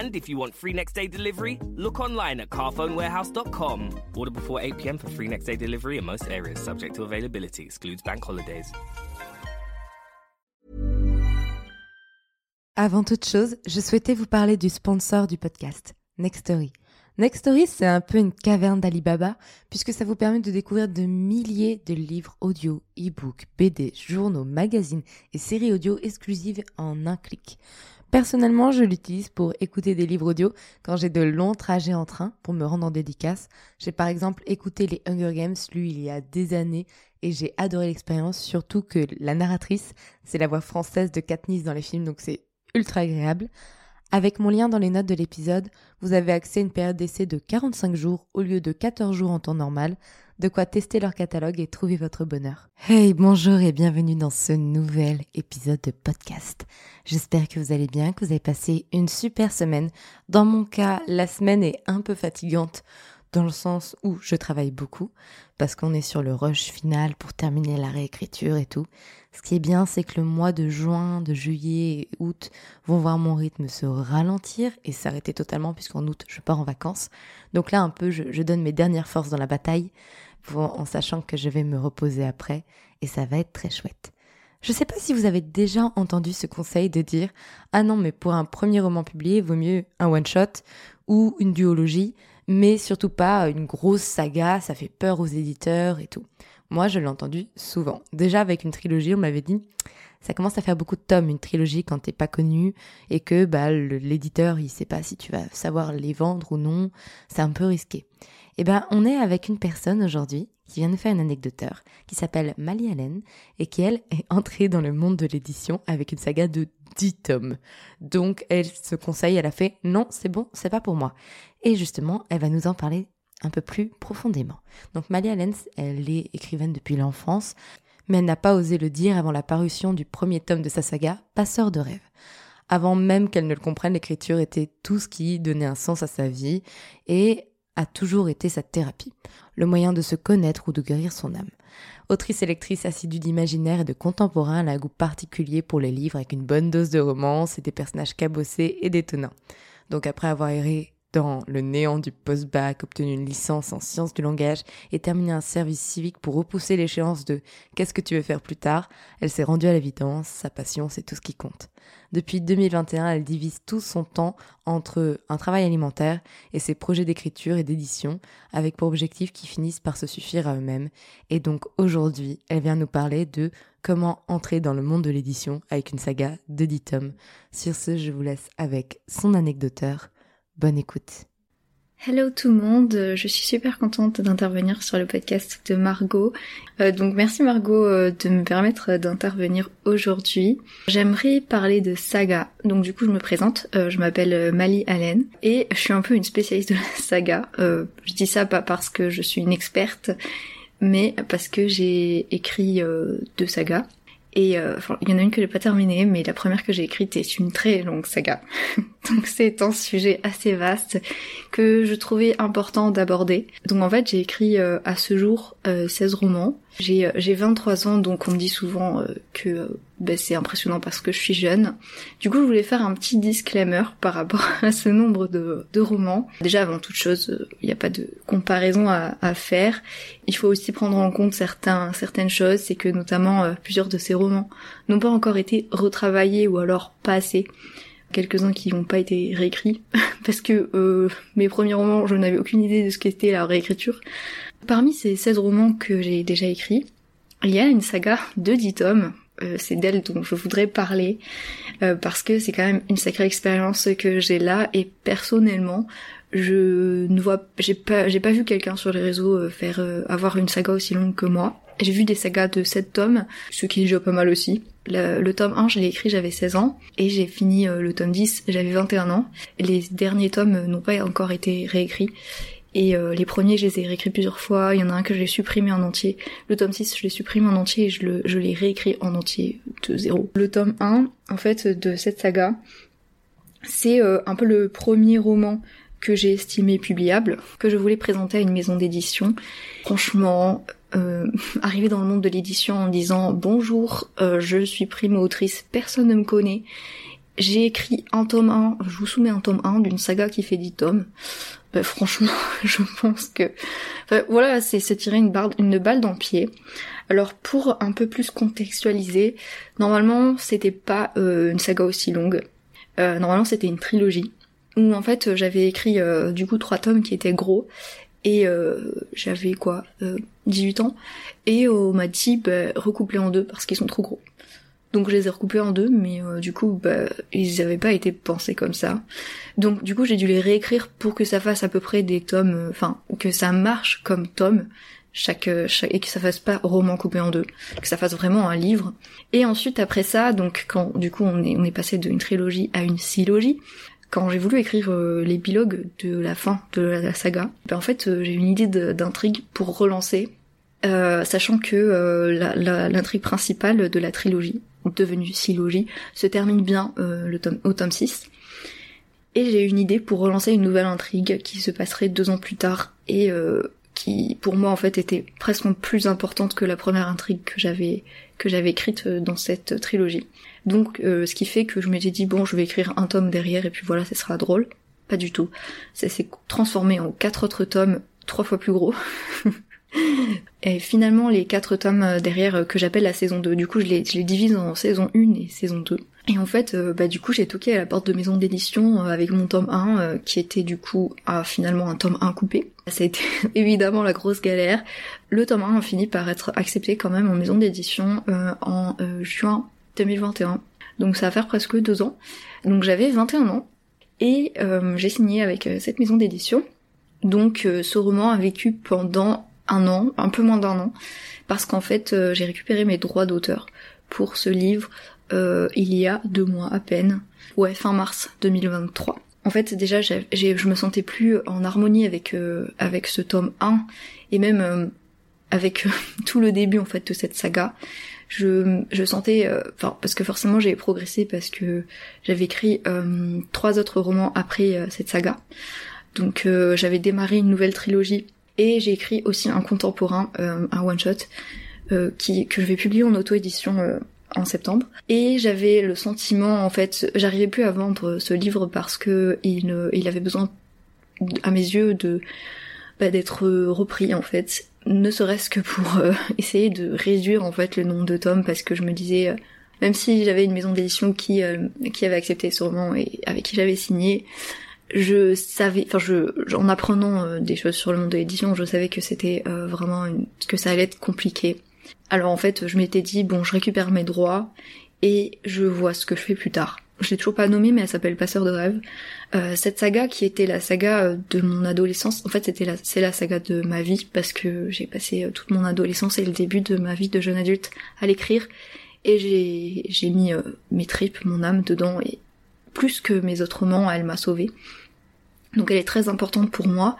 And if you want free next day delivery, look online at carphonewarehouse.com. Order before 8 pm for free next day delivery in most areas, subject to availability, excludes bank holidays. Avant toute chose, je souhaitais vous parler du sponsor du podcast, Nextory. Nextory, c'est un peu une caverne d'Alibaba, puisque ça vous permet de découvrir de milliers de livres audio, e-books, BD, journaux, magazines et séries audio exclusives en un clic. Personnellement, je l'utilise pour écouter des livres audio quand j'ai de longs trajets en train pour me rendre en dédicace. J'ai par exemple écouté les Hunger Games, lu il y a des années, et j'ai adoré l'expérience, surtout que la narratrice, c'est la voix française de Katniss dans les films, donc c'est ultra agréable. Avec mon lien dans les notes de l'épisode, vous avez accès à une période d'essai de 45 jours au lieu de 14 jours en temps normal, de quoi tester leur catalogue et trouver votre bonheur. Hey, bonjour et bienvenue dans ce nouvel épisode de podcast. J'espère que vous allez bien, que vous avez passé une super semaine. Dans mon cas, la semaine est un peu fatigante dans le sens où je travaille beaucoup, parce qu'on est sur le rush final pour terminer la réécriture et tout. Ce qui est bien, c'est que le mois de juin, de juillet et août vont voir mon rythme se ralentir et s'arrêter totalement, puisqu'en août, je pars en vacances. Donc là, un peu, je, donne mes dernières forces dans la bataille, en sachant que je vais me reposer après, et ça va être très chouette. Je sais pas si vous avez déjà entendu ce conseil de dire Ah non, mais pour un premier roman publié, vaut mieux un one-shot ou une duologie mais surtout pas une grosse saga, ça fait peur aux éditeurs et tout. Moi, je l'ai entendu souvent. Déjà avec une trilogie, on m'avait dit ça commence à faire beaucoup de tomes une trilogie quand t'es pas connu et que bah l'éditeur il sait pas si tu vas savoir les vendre ou non, c'est un peu risqué. Eh ben on est avec une personne aujourd'hui qui vient nous faire une anecdoteur, qui s'appelle Mali Allen, et qui, elle, est entrée dans le monde de l'édition avec une saga de 10 tomes. Donc, elle se conseille, elle a fait « Non, c'est bon, c'est pas pour moi ». Et justement, elle va nous en parler un peu plus profondément. Donc, Mali Allen, elle est écrivaine depuis l'enfance, mais elle n'a pas osé le dire avant la parution du premier tome de sa saga, Passeur de rêves. Avant même qu'elle ne le comprenne, l'écriture était tout ce qui donnait un sens à sa vie, et a toujours été sa thérapie, le moyen de se connaître ou de guérir son âme. Autrice et lectrice assidue d'imaginaire et de contemporain, elle a un goût particulier pour les livres avec une bonne dose de romance et des personnages cabossés et détonnants. Donc après avoir erré dans le néant du post-bac, obtenu une licence en sciences du langage et terminé un service civique pour repousser l'échéance de qu'est-ce que tu veux faire plus tard, elle s'est rendue à l'évidence, sa passion c'est tout ce qui compte. Depuis 2021, elle divise tout son temps entre un travail alimentaire et ses projets d'écriture et d'édition, avec pour objectif qu'ils finissent par se suffire à eux-mêmes. Et donc aujourd'hui, elle vient nous parler de comment entrer dans le monde de l'édition avec une saga de 10 tomes. Sur ce, je vous laisse avec son anecdoteur. Bonne écoute. Hello tout le monde, je suis super contente d'intervenir sur le podcast de Margot. Euh, donc merci Margot euh, de me permettre d'intervenir aujourd'hui. J'aimerais parler de saga. Donc du coup je me présente, euh, je m'appelle Mali Allen et je suis un peu une spécialiste de la saga. je dis ça pas parce que je suis une experte, mais parce que j'ai écrit deux sagas. Et euh, il y en a une que j'ai pas terminée, mais la première que j'ai écrite est une très longue saga. Donc c'est un sujet assez vaste que je trouvais important d'aborder. Donc en fait j'ai écrit euh, à ce jour 16 euh, romans. J'ai j'ai 23 ans, donc on me dit souvent que ben, c'est impressionnant parce que je suis jeune. Du coup, je voulais faire un petit disclaimer par rapport à ce nombre de, romans. Déjà, avant toute chose, il n'y a pas de comparaison à, faire. Il faut aussi prendre en compte certaines choses, c'est que notamment plusieurs de ces romans n'ont pas encore été retravaillés ou alors pas quelques-uns qui n'ont pas été réécrits, parce que euh, mes premiers romans, je n'avais aucune idée de ce qu'était la réécriture. Parmi ces 16 romans que j'ai déjà écrits, il y a une saga de 10 tomes, euh, c'est d'elle dont je voudrais parler, euh, parce que c'est quand même une sacrée expérience que j'ai là, et personnellement, je ne vois, j'ai pas, j'ai pas vu quelqu'un sur les réseaux faire avoir une saga aussi longue que moi. J'ai vu des sagas de 7 tomes, ce qui est déjà pas mal aussi. Le, tome 1, je l'ai écrit, j'avais 16 ans, et j'ai fini euh, le tome 10, j'avais 21 ans. Les derniers tomes n'ont pas encore été réécrits, et euh, les premiers, je les ai réécrits plusieurs fois. Il y en a un que j'ai supprimé en entier. Le tome 6, je l'ai supprimé en entier et je, le, je l'ai réécrit en entier de zéro. Le tome 1, en fait, de cette saga, c'est euh, un peu le premier roman que j'ai estimé publiable, que je voulais présenter à une maison d'édition. Franchement, euh, arriver dans le monde de l'édition en disant bonjour, euh, je suis primo-autrice, personne ne me connaît. J'ai écrit un tome 1, je vous soumets un tome 1 d'une saga qui fait 10 tomes. Ben, franchement, je pense que... voilà, c'est se tirer une, une balle dans le pied. Alors pour un peu plus contextualiser, normalement c'était pas euh, une saga aussi longue. Euh, normalement c'était une trilogie où en fait j'avais écrit euh, du coup trois tomes qui étaient gros et j'avais quoi 18 euh, ans et on m'a dit bah, recoupler en deux parce qu'ils sont trop gros. Donc je les ai recoupés en deux, mais du coup, bah, ils n'avaient pas été pensés comme ça. Donc du coup, j'ai dû les réécrire pour que ça fasse à peu près des tomes, enfin que ça marche comme tome, chaque, chaque, et que ça fasse pas roman coupé en deux, que ça fasse vraiment un livre. Et ensuite après ça, donc quand du coup on est passé d'une trilogie à une silogie, quand j'ai voulu écrire euh, l'épilogue de la fin de la, saga, ben en fait euh, j'ai une idée d'intrigue pour relancer, euh, sachant que l'intrigue principale de la trilogie, devenue silogie, se termine bien le tome, au tome 6. Et j'ai une idée pour relancer une nouvelle intrigue qui se passerait deux ans plus tard et qui pour moi en fait était presque plus importante que la première intrigue que j'avais que j'avais écrite dans cette trilogie. Donc euh, ce qui fait que je m'étais dit bon je vais écrire un tome derrière et puis voilà ça sera drôle. Pas du tout. Ça s'est transformé en quatre autres tomes trois fois plus gros. et finalement les quatre tomes euh, derrière euh, que j'appelle la saison 2, du coup je les, divise en saison 1 et saison 2. Et en fait, bah du coup j'ai toqué à la porte de maison d'édition avec mon tome 1 qui était du coup finalement un tome 1 coupé. Ça a été évidemment la grosse galère. Le tome 1 a fini par être accepté quand même en maison d'édition en juin 2021. Donc ça va faire presque deux ans. Donc j'avais 21 ans et euh, j'ai signé avec euh, cette maison d'édition. Donc euh, ce roman a vécu pendant un an, un peu moins d'un an, parce qu'en fait j'ai récupéré mes droits d'auteur pour ce livre il y a deux mois à peine, ouais fin mars 2023. En fait déjà je me sentais plus en harmonie avec avec ce tome 1 et même avec tout le début en fait de cette saga je, je sentais, euh, enfin parce que forcément j'ai progressé parce que j'avais écrit euh, trois autres romans après euh, cette saga. Donc j'avais démarré une nouvelle trilogie et j'ai écrit aussi un contemporain, un one shot qui que je vais publier en auto-édition en septembre. Et j'avais le sentiment, en fait, j'arrivais plus à vendre ce livre parce que il, il avait besoin, à mes yeux, de bah, d'être repris en fait ne serait-ce que pour euh, essayer de réduire en fait le nombre de tomes parce que je me disais euh, même si j'avais une maison d'édition qui euh, qui avait accepté ce roman et avec qui j'avais signé je savais enfin je en apprenant des choses sur le monde de l'édition je savais que c'était vraiment que ça allait être compliqué alors en fait je m'étais dit bon je récupère mes droits et je vois ce que je fais plus tard je l'ai toujours pas nommée, mais elle s'appelle Passeur de rêve. Euh, cette saga qui était la saga euh, de mon adolescence, en fait c'était la, c'est la saga de ma vie parce que j'ai passé euh, toute mon adolescence et le début de ma vie de jeune adulte à l'écrire et j'ai, j'ai mis mes tripes, mon âme dedans et plus que mes autres romans, elle m'a sauvée. Donc elle est très importante pour moi.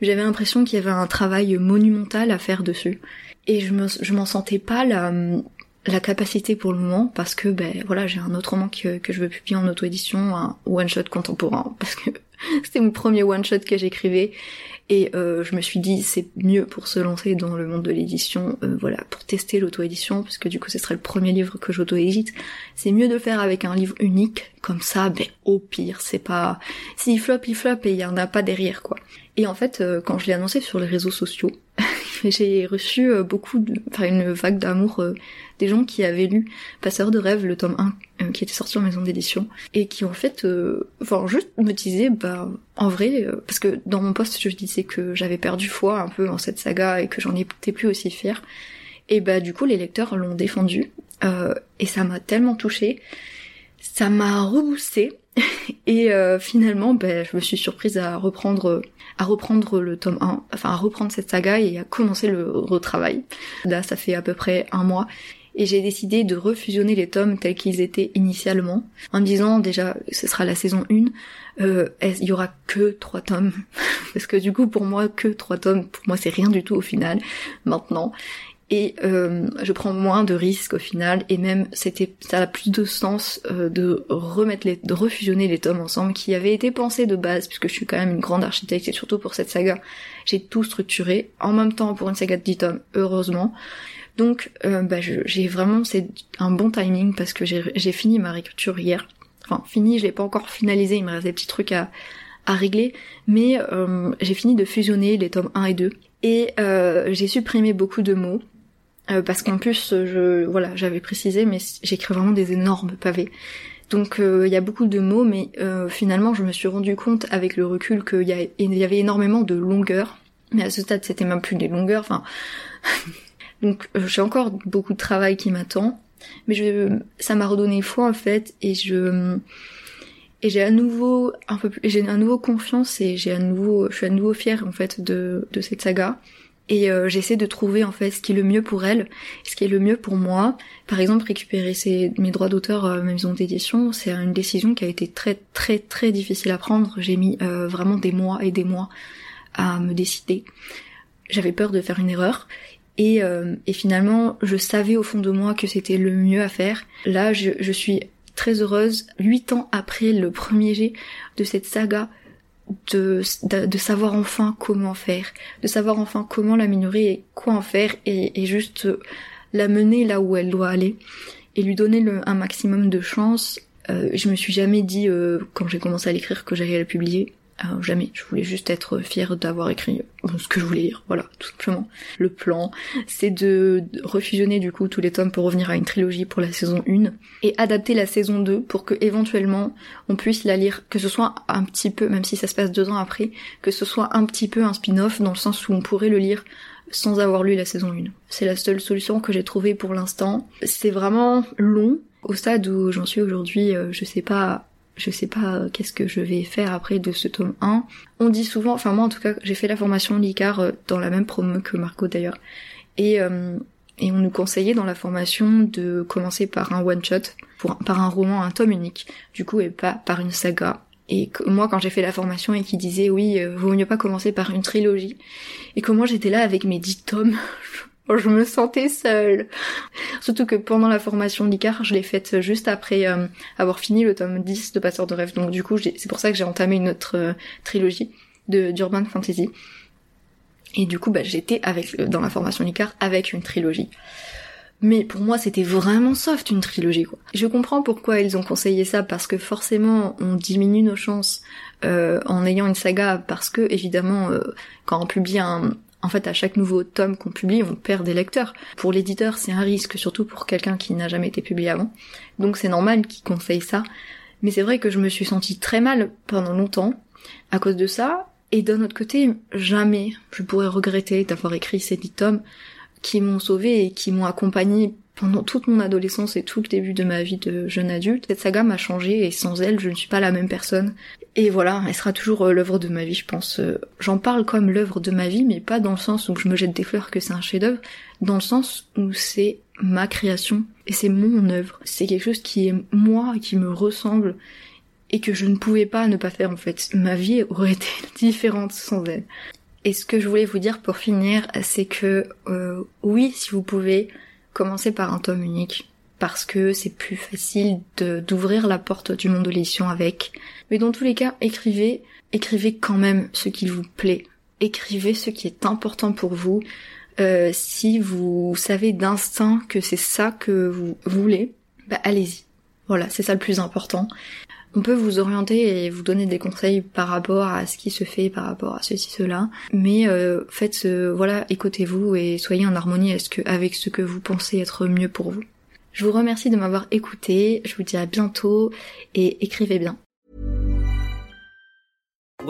J'avais l'impression qu'il y avait un travail monumental à faire dessus. Et je je m'en sentais pas la, la capacité pour le moment parce que ben voilà j'ai un autre roman que, que je veux publier en auto-édition, un one shot contemporain. Parce que c'était mon premier one shot que j'écrivais et euh, je me suis dit c'est mieux pour se lancer dans le monde de l'édition, euh, voilà pour tester l'auto-édition parce que du coup ce serait le premier livre que j'auto-édite. C'est mieux de faire avec un livre unique comme ça, ben au pire c'est pas s'il flop il flop et il y en a pas derrière quoi. Et en fait euh, quand je l'ai annoncé sur les réseaux sociaux j'ai reçu euh, beaucoup, de, enfin une vague d'amour euh, des gens qui avaient lu Passeur de rêve, le tome 1, qui était sorti en maison d'édition, et qui en fait, enfin juste me disaient, bah en vrai, parce que dans mon poste je disais que j'avais perdu foi un peu en cette saga et que j'en étais plus aussi fière, et bah du coup les lecteurs l'ont défendu, et ça m'a tellement touchée, ça m'a reboosté et euh, finalement, ben, je me suis surprise à reprendre, à reprendre le tome 1, enfin à reprendre cette saga et à commencer le retravail. Là, ça fait à peu près un mois. Et j'ai décidé de refusionner les tomes tels qu'ils étaient initialement, en me disant déjà ce sera la saison 1, euh, il y aura que trois tomes, parce que du coup pour moi que trois tomes, pour moi c'est rien du tout au final, maintenant et euh, je prends moins de risques au final. Et même c'était ça a plus de sens euh, de remettre les de refusionner les tomes ensemble qui avaient été pensés de base puisque je suis quand même une grande architecte et surtout pour cette saga j'ai tout structuré en même temps pour une saga de 10 tomes heureusement. Donc euh, bah, j'ai vraiment c'est un bon timing parce que j'ai fini ma réécriture hier. Enfin fini je l'ai pas encore finalisé il me reste des petits trucs à à régler. Mais j'ai fini de fusionner les tomes 1 et 2 et j'ai supprimé beaucoup de mots euh, parce qu'en plus, je, voilà, j'avais précisé, mais j'écris vraiment des énormes pavés. Donc euh, il y a beaucoup de mots, mais euh, finalement, je me suis rendu compte avec le recul qu'il y, y, avait énormément de longueurs. Mais à ce stade, c'était même plus des longueurs. Enfin, donc j'ai encore beaucoup de travail qui m'attend, mais je, ça m'a redonné foi en fait, et je et j'ai à nouveau un peu j'ai à nouveau confiance et j'ai à nouveau, je suis à nouveau fière en fait de de cette saga et euh, j'essaie de trouver en fait ce qui est le mieux pour elle, ce qui est le mieux pour moi. Par exemple, récupérer mes droits d'auteur à ma maison d'édition, c'est une décision qui a été très très très difficile à prendre. J'ai mis euh, vraiment des mois et des mois à me décider. J'avais peur de faire une erreur et, euh, et, finalement, je savais au fond de moi que c'était le mieux à faire. Là, je, je suis très heureuse, huit ans après le premier jet de cette saga, de, de, savoir enfin comment faire, de savoir enfin comment l'améliorer et quoi en faire et, et juste la mener là où elle doit aller et lui donner le, un maximum de chance. Euh, je me suis jamais dit euh, quand j'ai commencé à l'écrire que j'allais la publier. Euh, jamais. Je voulais juste être fière d'avoir écrit ce que je voulais lire. Voilà, tout simplement. Le plan, c'est de refusionner du coup tous les tomes pour revenir à une trilogie pour la saison 1 et adapter la saison 2 pour que éventuellement on puisse la lire, que ce soit un petit peu, même si ça se passe deux ans après, que ce soit un petit peu un spin-off dans le sens où on pourrait le lire sans avoir lu la saison 1. C'est la seule solution que j'ai trouvée pour l'instant. C'est vraiment long. Au stade où j'en suis aujourd'hui, euh, je sais pas je sais pas euh, qu'est-ce que je vais faire après de ce tome 1. On dit souvent, enfin moi en tout cas, j'ai fait la formation Licar euh, dans la même promo que Marco d'ailleurs. Et, euh, et on nous conseillait dans la formation de commencer par un one-shot, par un roman, un tome unique, du coup, et pas par une saga. Et que, moi, quand j'ai fait la formation et qui disait oui, vaut mieux pas commencer par une trilogie, et que moi j'étais là avec mes dix tomes, je me sentais seule. Surtout que pendant la formation l'ICAR, je l'ai faite juste après euh, avoir fini le tome 10 de Passeur de rêve. Donc du coup, c'est pour ça que j'ai entamé une autre euh, trilogie de d'urban fantasy. Et du coup, bah, j'étais avec dans la formation l'ICAR avec une trilogie. Mais pour moi, c'était vraiment soft une trilogie quoi. Je comprends pourquoi ils ont conseillé ça parce que forcément, on diminue nos chances euh, en ayant une saga parce que évidemment, quand on publie un, en fait, à chaque nouveau tome qu'on publie, on perd des lecteurs. Pour l'éditeur, c'est un risque, surtout pour quelqu'un qui n'a jamais été publié avant. Donc c'est normal qu'il conseille ça. Mais c'est vrai que je me suis sentie très mal pendant longtemps à cause de ça. Et d'un autre côté, jamais je pourrais regretter d'avoir écrit ces dix tomes qui m'ont sauvé et qui m'ont accompagné pendant toute mon adolescence et tout le début de ma vie de jeune adulte. Cette saga m'a changé et sans elle, je ne suis pas la même personne. Et voilà, elle sera toujours euh, l'œuvre de ma vie, je pense. Euh, j'en parle comme l'œuvre de ma vie, mais pas dans le sens où je me jette des fleurs que c'est un chef-d'œuvre, dans le sens où c'est ma création et c'est mon œuvre. C'est quelque chose qui est moi, qui me ressemble et que je ne pouvais pas ne pas faire en fait. Ma vie aurait été différente sans elle. Et ce que je voulais vous dire pour finir, c'est que euh, oui, si vous pouvez, commencer par un tome unique parce que c'est plus facile d'ouvrir la porte du monde de l'édition avec. Mais dans tous les cas, écrivez, écrivez quand même ce qui vous plaît. Écrivez ce qui est important pour vous. Euh, si vous savez d'instinct que c'est ça que vous voulez, bah allez-y. Voilà, c'est ça le plus important. On peut vous orienter et vous donner des conseils par rapport à ce qui se fait, par rapport à ceci, cela. Mais euh, faites, voilà, écoutez-vous et soyez en harmonie avec ce que vous pensez être mieux pour vous. Je vous remercie de m'avoir écouté, je vous dis à bientôt et écrivez bien.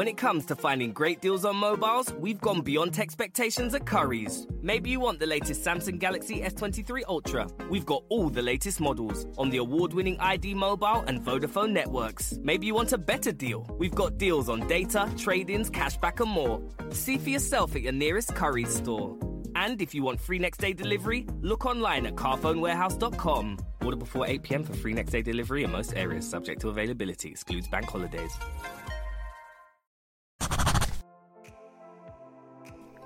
When it comes to finding great deals on mobiles, we've gone beyond expectations at Curry's. Maybe you want the latest Samsung Galaxy S23 Ultra. We've got all the latest models on the award-winning ID Mobile and Vodafone networks. Maybe you want a better deal. We've got deals on data, trade-ins, cashback and more. See for yourself at your nearest Curry's store. And if you want free next day delivery, look online at carphonewarehouse.com. Order before 8 pm for free next day delivery in most areas, subject to availability, excludes bank holidays.